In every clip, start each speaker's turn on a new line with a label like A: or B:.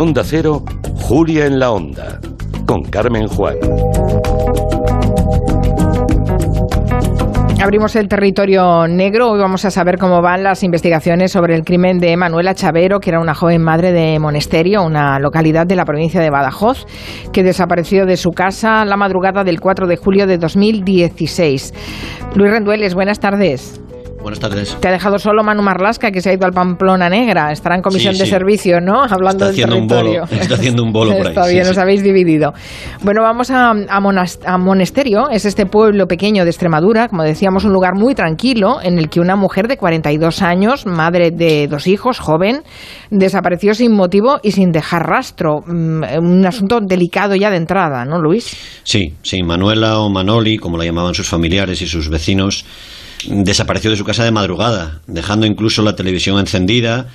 A: Onda Cero, Julia en la Onda, con Carmen Juan.
B: Abrimos el territorio negro. Hoy vamos a saber cómo van las investigaciones sobre el crimen de Manuela Chavero, que era una joven madre de Monesterio, una localidad de la provincia de Badajoz, que desapareció de su casa la madrugada del 4 de julio de 2016. Luis Rendueles, buenas tardes.
C: Buenas tardes.
B: Te ha dejado solo Manu Marlasca, que se ha ido al Pamplona Negra. Estará en comisión de servicio, ¿no?
C: Hablando está del territorio. está haciendo un bolo por ahí.
B: Está bien, os habéis dividido. Bueno, vamos a, a, Monesterio. Es este pueblo pequeño de Extremadura, como decíamos, un lugar muy tranquilo en el que una mujer de 42 años, madre de dos hijos, joven, desapareció sin motivo y sin dejar rastro. Mm, un asunto delicado ya de entrada, ¿no, Luis?
C: Sí, sí. Manuela o Manoli, como la llamaban sus familiares y sus vecinos, desapareció de su casa de madrugada, dejando incluso la televisión encendida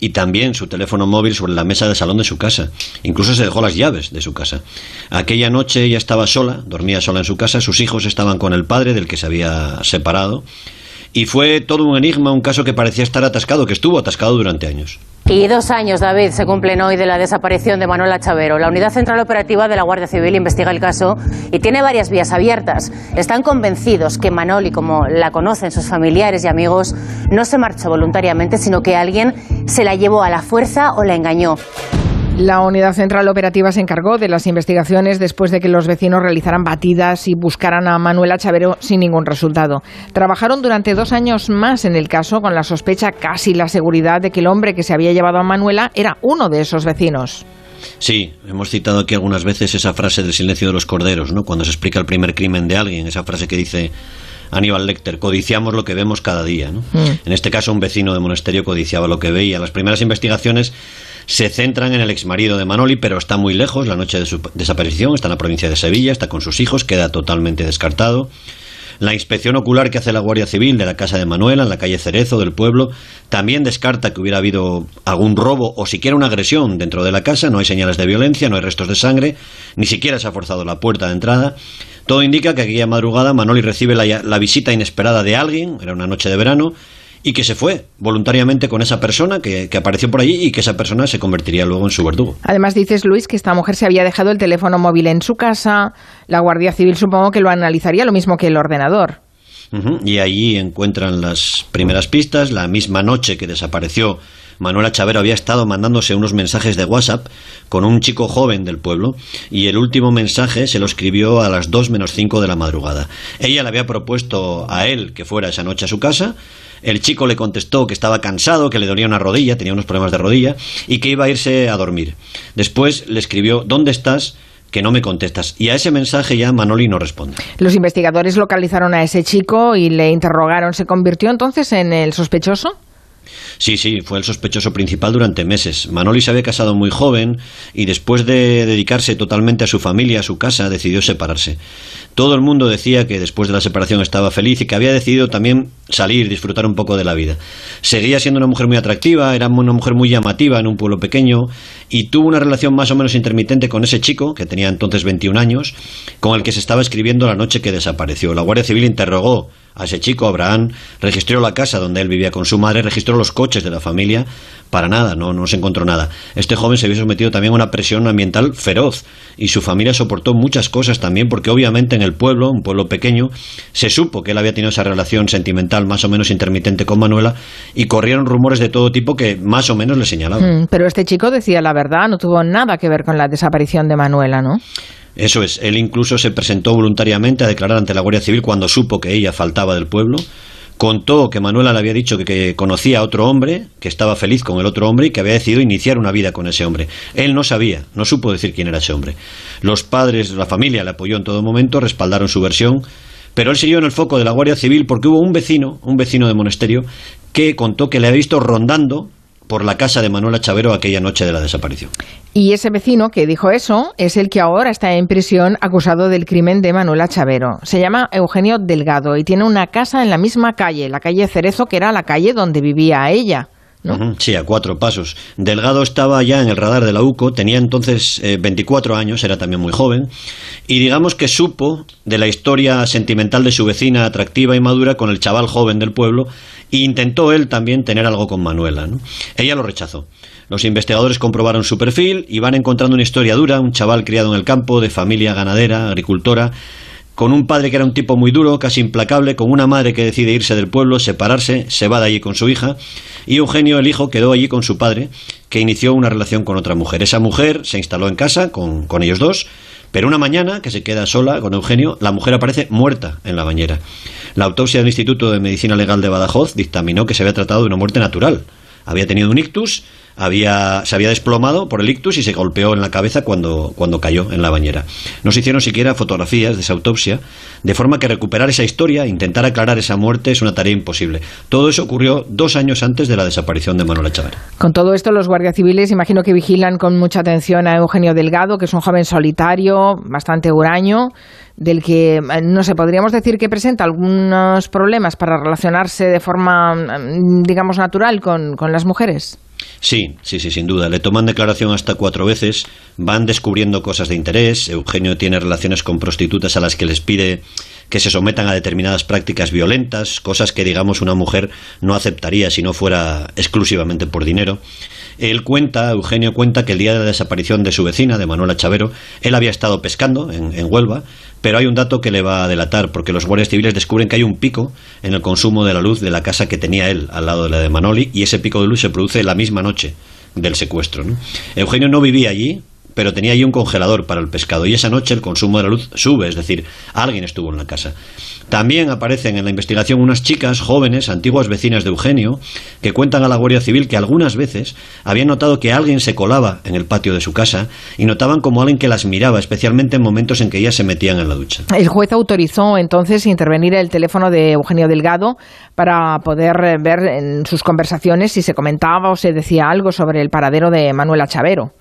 C: y también su teléfono móvil sobre la mesa de salón de su casa. Incluso se dejó las llaves de su casa. Aquella noche ella estaba sola, dormía sola en su casa, sus hijos estaban con el padre del que se había separado y fue todo un enigma, un caso que parecía estar atascado, que estuvo atascado durante años.
D: Y dos años, David, se cumplen hoy de la desaparición de Manuela Chavero. La Unidad Central Operativa de la Guardia Civil investiga el caso y tiene varias vías abiertas. Están convencidos que Manoli, como la conocen sus familiares y amigos, no se marchó voluntariamente, sino que alguien se la llevó a la fuerza o la engañó.
B: La Unidad Central Operativa se encargó de las investigaciones después de que los vecinos realizaran batidas y buscaran a Manuela Chavero sin ningún resultado. Trabajaron durante dos años más en el caso con la sospecha, casi la seguridad, de que el hombre que se había llevado a Manuela era uno de esos vecinos.
C: Sí, hemos citado aquí algunas veces esa frase del silencio de los corderos, ¿no? Cuando se explica el primer crimen de alguien, esa frase que dice Aníbal Lecter, codiciamos lo que vemos cada día. ¿no? Mm. En este caso, un vecino de monasterio codiciaba lo que veía. Las primeras investigaciones se centran en el exmarido de Manoli, pero está muy lejos. La noche de su desaparición está en la provincia de Sevilla, está con sus hijos, queda totalmente descartado. La inspección ocular que hace la Guardia Civil de la casa de Manuela, en la calle Cerezo del pueblo, también descarta que hubiera habido algún robo o siquiera una agresión dentro de la casa. No hay señales de violencia, no hay restos de sangre, ni siquiera se ha forzado la puerta de entrada. Todo indica que aquella madrugada Manoli recibe la, la visita inesperada de alguien, era una noche de verano, y que se fue voluntariamente con esa persona que, apareció por allí y que esa persona se convertiría luego en su verdugo.
B: Además dices, Luis, que esta mujer se había dejado el teléfono móvil en su casa, la Guardia Civil supongo que lo analizaría lo mismo que el ordenador.
C: Y allí encuentran las primeras pistas, la misma noche que desapareció Manuela Chavero había estado mandándose unos mensajes de WhatsApp con un chico joven del pueblo y el último mensaje se lo escribió a las 2 menos 5 de la madrugada. Ella le había propuesto a él que fuera esa noche a su casa el chico le contestó que estaba cansado, que le dolía una rodilla, tenía unos problemas de rodilla, y que iba a irse a dormir. Después le escribió, ¿dónde estás? que no me contestas. Y a ese mensaje ya Manoli no responde.
B: Los investigadores localizaron a ese chico y le interrogaron. ¿Se convirtió entonces en el sospechoso?
C: Sí, sí, fue el sospechoso principal durante meses. Manoli se había casado muy joven y después de dedicarse totalmente a su familia, a su casa, decidió separarse. Todo el mundo decía que después de la separación estaba feliz y que había decidido también salir, disfrutar un poco de la vida. Seguía siendo una mujer muy atractiva, era una mujer muy llamativa en un pueblo pequeño y tuvo una relación más o menos intermitente con ese chico, que tenía entonces 21 años, con el que se estaba escribiendo la noche que desapareció. La Guardia Civil interrogó a ese chico, Abraham, registró la casa donde él vivía con su madre, registró los coches de la familia, para nada, no, no se encontró nada. Este joven se había sometido también a una presión ambiental feroz y su familia soportó muchas cosas también porque obviamente en el pueblo, un pueblo pequeño, se supo que él había tenido esa relación sentimental más o menos intermitente con Manuela y corrieron rumores de todo tipo que más o menos le señalaban.
B: Mm, pero este chico decía la verdad, no tuvo nada que ver con la desaparición de Manuela, ¿no?
C: Eso es, él incluso se presentó voluntariamente a declarar ante la Guardia Civil cuando supo que ella faltaba del pueblo. Contó que Manuela le había dicho que, conocía a otro hombre, que estaba feliz con el otro hombre y que había decidido iniciar una vida con ese hombre. Él no sabía, no supo decir quién era ese hombre. Los padres, la familia le apoyó en todo momento, respaldaron su versión, pero él siguió en el foco de la Guardia Civil porque hubo un vecino, un vecino de monasterio, que contó que le había visto rondando por la casa de Manuela Chavero aquella noche de la desaparición.
B: Y ese vecino que dijo eso es el que ahora está en prisión acusado del crimen de Manuela Chavero. Se llama Eugenio Delgado y tiene una casa en la misma calle, la calle Cerezo, que era la calle donde vivía ella.
C: Sí, a cuatro pasos. Delgado estaba ya en el radar de la UCO, tenía entonces 24 eh, años, era también muy joven, y digamos que supo de la historia sentimental de su vecina atractiva y madura con el chaval joven del pueblo, e intentó él también tener algo con Manuela. Ella lo rechazó. Los investigadores comprobaron su perfil y van encontrando una historia dura, un chaval criado en el campo, de familia ganadera, agricultora, con un padre que era un tipo muy duro, casi implacable, con una madre que decide irse del pueblo, separarse, se va de allí con su hija, y Eugenio, el hijo, quedó allí con su padre, que inició una relación con otra mujer. Esa mujer se instaló en casa con, con ellos dos, pero una mañana, que se queda sola con Eugenio, la mujer aparece muerta en la bañera. La autopsia del Instituto de Medicina Legal de Badajoz dictaminó que se había tratado de una muerte natural. Había tenido un ictus había, se había desplomado por el ictus y se golpeó en la cabeza cuando, cuando cayó en la bañera. No se hicieron siquiera fotografías de esa autopsia, de forma que recuperar esa historia, intentar aclarar esa muerte, es una tarea imposible. Todo eso ocurrió dos años antes de la desaparición de Manuel Echavarri.
B: Con todo esto, los guardias civiles imagino que vigilan con mucha atención a Eugenio Delgado, que es un joven solitario, bastante huraño, del que, eh, no sé, podríamos decir que presenta algunos problemas para relacionarse de forma, mm, digamos, natural con, con las mujeres.
C: Sí, sí, sí, sin duda. Le toman declaración hasta cuatro veces, van descubriendo cosas de interés. Eugenio tiene relaciones con prostitutas a las que les pide que se sometan a determinadas prácticas violentas, cosas que, digamos, una mujer no aceptaría si no fuera exclusivamente por dinero. Él cuenta, Eugenio cuenta que el día de la desaparición de su vecina, de Manuela Chavero, él había estado pescando en, en Huelva, pero hay un dato que le va a delatar, porque los guardias civiles descubren que hay un pico en el consumo de la luz de la casa que tenía él al lado de la de Manoli, y ese pico de luz se produce la misma noche del secuestro. Eugenio no vivía allí, pero tenía allí un congelador para el pescado y esa noche el consumo de la luz sube, es decir, alguien estuvo en la casa. También aparecen en la investigación unas chicas jóvenes, antiguas vecinas de Eugenio, que cuentan a la Guardia Civil que algunas veces habían notado que alguien se colaba en el patio de su casa y notaban como alguien que las miraba, especialmente en momentos en que ellas se metían en la ducha.
B: El juez autorizó entonces intervenir el teléfono de Eugenio Delgado para poder ver en sus conversaciones si se comentaba o se decía algo sobre el paradero de Manuela Chavero.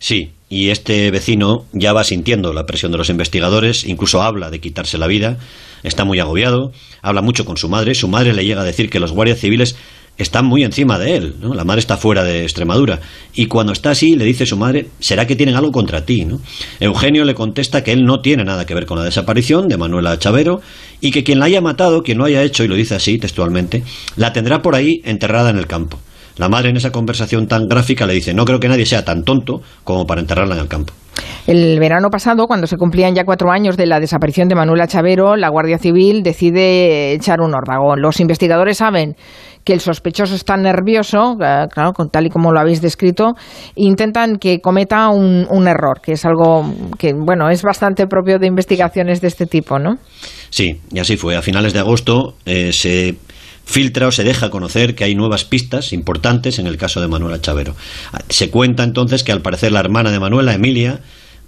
C: Sí, y este vecino ya va sintiendo la presión de los investigadores, incluso habla de quitarse la vida, está muy agobiado, habla mucho con su madre, su madre le llega a decir que los guardias civiles están muy encima de él, ¿no? la madre está fuera de Extremadura, y cuando está así le dice su madre, ¿será que tienen algo contra ti? ¿no? Eugenio le contesta que él no tiene nada que ver con la desaparición de Manuela Chavero y que quien la haya matado, quien lo haya hecho, y lo dice así textualmente, la tendrá por ahí enterrada en el campo. La madre en esa conversación tan gráfica le dice, no creo que nadie sea tan tonto como para enterrarla en el campo.
B: El verano pasado, cuando se cumplían ya cuatro años de la desaparición de Manuela Chavero, la Guardia Civil decide echar un órdago. Los investigadores saben que el sospechoso está nervioso, eh, claro, tal y como lo habéis descrito, intentan que cometa un, error, que es algo que, bueno, es bastante propio de investigaciones de este tipo, ¿no?
C: Sí, y así fue. A finales de agosto eh, se filtra o se deja conocer que hay nuevas pistas importantes en el caso de Manuela Chavero. Se cuenta entonces que al parecer la hermana de Manuela, Emilia,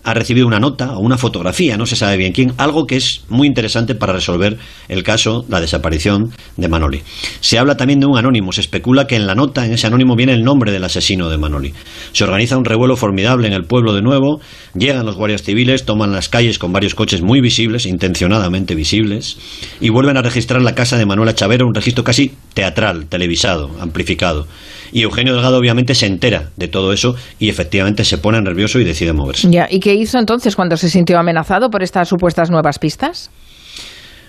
C: ha recibido una nota o una fotografía, no se sabe bien quién, algo que es muy interesante para resolver el caso, la desaparición de Manoli. Se habla también de un anónimo, se especula que en la nota, en ese anónimo, viene el nombre del asesino de Manoli. Se organiza un revuelo formidable en el pueblo de nuevo, llegan los guardias civiles, toman las calles con varios coches muy visibles, intencionadamente visibles, y vuelven a registrar la casa de Manuela Chavero, un registro casi teatral, televisado, amplificado. Y Eugenio Delgado obviamente se entera de todo eso y efectivamente se pone nervioso y decide moverse.
B: Ya, ¿Y qué hizo entonces cuando se sintió amenazado por estas supuestas nuevas pistas?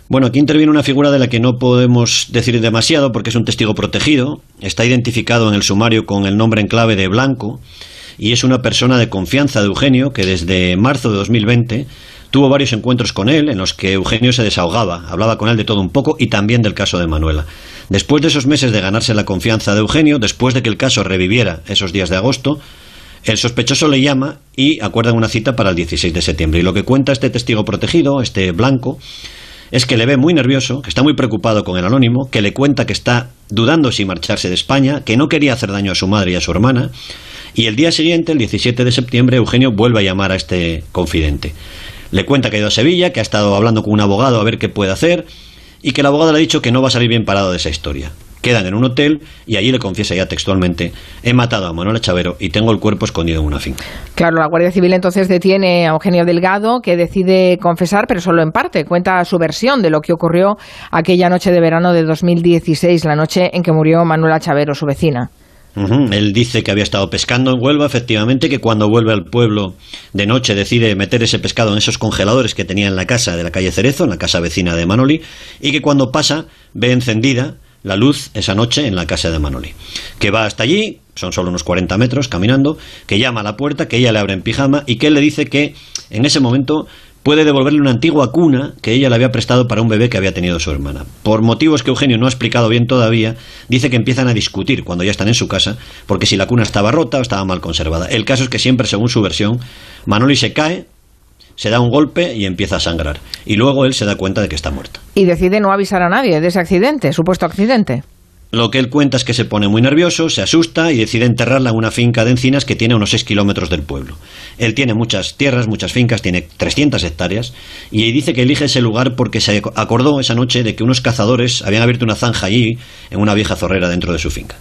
C: Bueno, aquí interviene una figura de la que no podemos decir demasiado porque es un testigo protegido, está identificado en el sumario con el nombre en clave de Blanco y es una persona de confianza de Eugenio que desde marzo de 2020 tuvo varios encuentros con él en los que Eugenio se desahogaba, hablaba con él de todo un poco y también del caso de Manuela. Después de esos meses de ganarse la confianza de Eugenio, después de que el caso reviviera esos días de agosto, el sospechoso le llama y acuerdan una cita para el 16 de septiembre. Y lo que cuenta este testigo protegido, este blanco, es que le ve muy nervioso, que está muy preocupado con el anónimo, que le cuenta que está dudando si marcharse de España, que no quería hacer daño a su madre y a su hermana. Y el día siguiente, el 17 de septiembre, Eugenio vuelve a llamar a este confidente. Le cuenta que ha ido a Sevilla, que ha estado hablando con un abogado a ver qué puede hacer, y que el abogado le ha dicho que no va a salir bien parado de esa historia. Quedan en un hotel y allí le confiesa ya textualmente, he matado a Manuel Chavero y tengo el cuerpo escondido en una finca.
B: Claro, la Guardia Civil entonces detiene a Eugenio Delgado, que decide confesar, pero solo en parte. Cuenta su versión de lo que ocurrió aquella noche de verano de 2016, la noche en que murió Manuela Chavero, su vecina.
C: Él dice que había estado pescando en Huelva, efectivamente, que cuando vuelve al pueblo de noche decide meter ese pescado en esos congeladores que tenía en la casa de la calle Cerezo, en la casa vecina de Manoli, y que cuando pasa ve encendida la luz esa noche en la casa de Manoli. Que va hasta allí, son solo unos 40 metros caminando, que llama a la puerta, que ella le abre en pijama y que él le dice que en ese momento puede devolverle una antigua cuna que ella le había prestado para un bebé que había tenido su hermana. Por motivos que Eugenio no ha explicado bien todavía, dice que empiezan a discutir cuando ya están en su casa, porque si la cuna estaba rota o estaba mal conservada. El caso es que siempre, según su versión, Manoli se cae, se da un golpe y empieza a sangrar. Y luego él se da cuenta de que está muerta.
B: Y decide no avisar a nadie de ese accidente, supuesto accidente.
C: Lo que él cuenta es que se pone muy nervioso, se asusta y decide enterrarla en una finca de encinas que tiene a unos 6 kilómetros del pueblo. Él tiene muchas tierras, muchas fincas, tiene 300 hectáreas y dice que elige ese lugar porque se acordó esa noche de que unos cazadores habían abierto una zanja allí en una vieja zorrera dentro de su finca.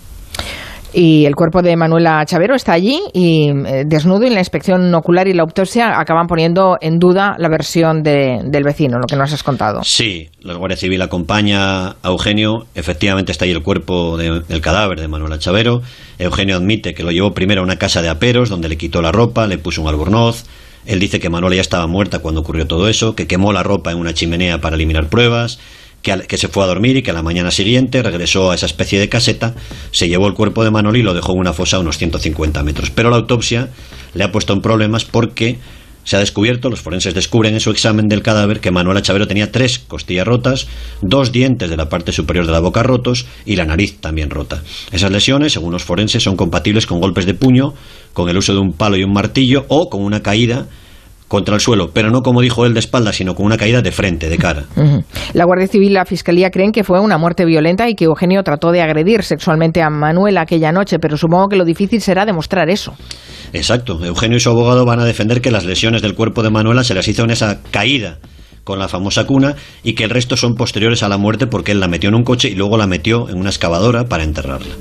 B: Y el cuerpo de Manuela Chavero está allí y eh, desnudo y la inspección ocular y la autopsia acaban poniendo en duda la versión del vecino, lo que nos has contado.
C: Sí, la Guardia Civil acompaña a Eugenio. Efectivamente está ahí el cuerpo del cadáver de Manuela Chavero. Eugenio admite que lo llevó primero a una casa de aperos donde le quitó la ropa, le puso un albornoz. Él dice que Manuela ya estaba muerta cuando ocurrió todo eso, que quemó la ropa en una chimenea para eliminar pruebas que, se fue a dormir y que a la mañana siguiente regresó a esa especie de caseta, se llevó el cuerpo de Manoli y lo dejó en una fosa a unos 150 metros. Pero la autopsia le ha puesto en problemas porque se ha descubierto, los forenses descubren en su examen del cadáver que Manuela Chavero tenía tres costillas rotas, dos dientes de la parte superior de la boca rotos y la nariz también rota. Esas lesiones, según los forenses, son compatibles con golpes de puño, con el uso de un palo y un martillo o con una caída contra el suelo, pero no como dijo él de espalda, sino con una caída de frente, de cara.
B: La Guardia Civil y la Fiscalía creen que fue una muerte violenta y que Eugenio trató de agredir sexualmente a Manuel aquella noche, pero supongo que lo difícil será demostrar eso.
C: Exacto. Eugenio y su abogado van a defender que las lesiones del cuerpo de Manuela se las hizo en esa caída con la famosa cuna y que el resto son posteriores a la muerte porque él la metió en un coche y luego la metió en una excavadora para enterrarla.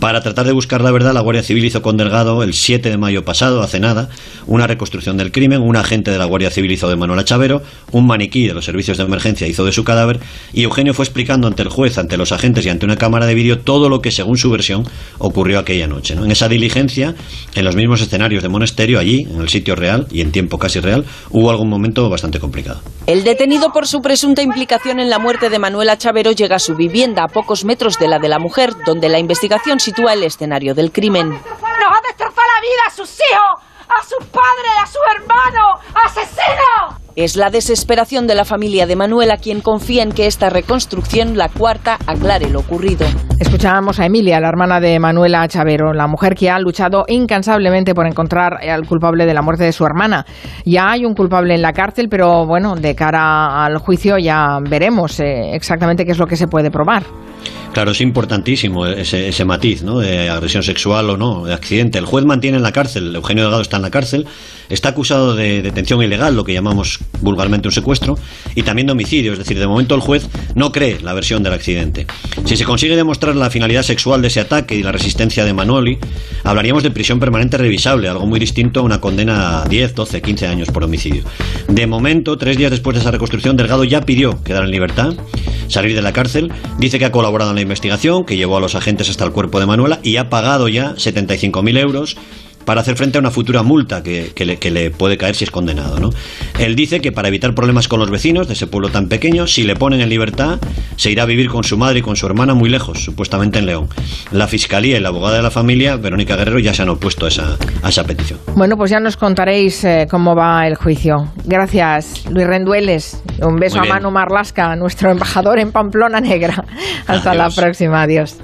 C: Para tratar de buscar la verdad, la Guardia Civil hizo con Delgado el 7 de mayo pasado, hace nada, una reconstrucción del crimen. Un agente de la Guardia Civil hizo de Manuela Chavero, un maniquí de los servicios de emergencia hizo de su cadáver, y Eugenio fue explicando ante el juez, ante los agentes y ante una cámara de vídeo todo lo que, según su versión, ocurrió aquella noche. En esa diligencia, en los mismos escenarios de Monesterio, allí, en el sitio real y en tiempo casi real, hubo algún momento bastante complicado.
E: El detenido por su presunta implicación en la muerte de Manuela Chavero llega a su vivienda a pocos metros de la de la mujer, donde la investigación sitúa el escenario del crimen.
F: ¡Nos ha destrozado la vida a sus hijos! ¡A su padre! ¡A su hermano! ¡Asesino!
E: Es la desesperación de la familia de Manuela quien confía en que esta reconstrucción, la cuarta, aclare lo ocurrido.
B: Escuchábamos a Emilia, la hermana de Manuela Chavero, la mujer que ha luchado incansablemente por encontrar al culpable de la muerte de su hermana. Ya hay un culpable en la cárcel, pero bueno, de cara al juicio ya veremos eh, exactamente qué es lo que se puede probar.
C: Claro, es importantísimo ese, ese, matiz, ¿no? De agresión sexual o no, de accidente. El juez mantiene en la cárcel, Eugenio Delgado está en la cárcel, está acusado de detención ilegal, lo que llamamos vulgarmente un secuestro, y también de homicidio. Es decir, de momento el juez no cree la versión del accidente. Si se consigue demostrar la finalidad sexual de ese ataque y la resistencia de Manoli, hablaríamos de prisión permanente revisable, algo muy distinto a una condena a 10, 12, 15 años por homicidio. De momento, tres días después de esa reconstrucción, Delgado ya pidió quedar en libertad, salir de la cárcel, dice que ha colaborado en la investigación que llevó a los agentes hasta el cuerpo de Manuela y ha pagado ya 75.000 euros para hacer frente a una futura multa que, le, puede caer si es condenado. ¿no? Él dice que para evitar problemas con los vecinos de ese pueblo tan pequeño, si le ponen en libertad, se irá a vivir con su madre y con su hermana muy lejos, supuestamente en León. La fiscalía y la abogada de la familia, Verónica Guerrero, ya se han opuesto a esa, a esa petición.
B: Bueno, pues ya nos contaréis eh, cómo va el juicio. Gracias, Luis Rendueles. Un beso a Manu Marlasca, nuestro embajador en Pamplona Negra. Hasta la próxima. Adiós.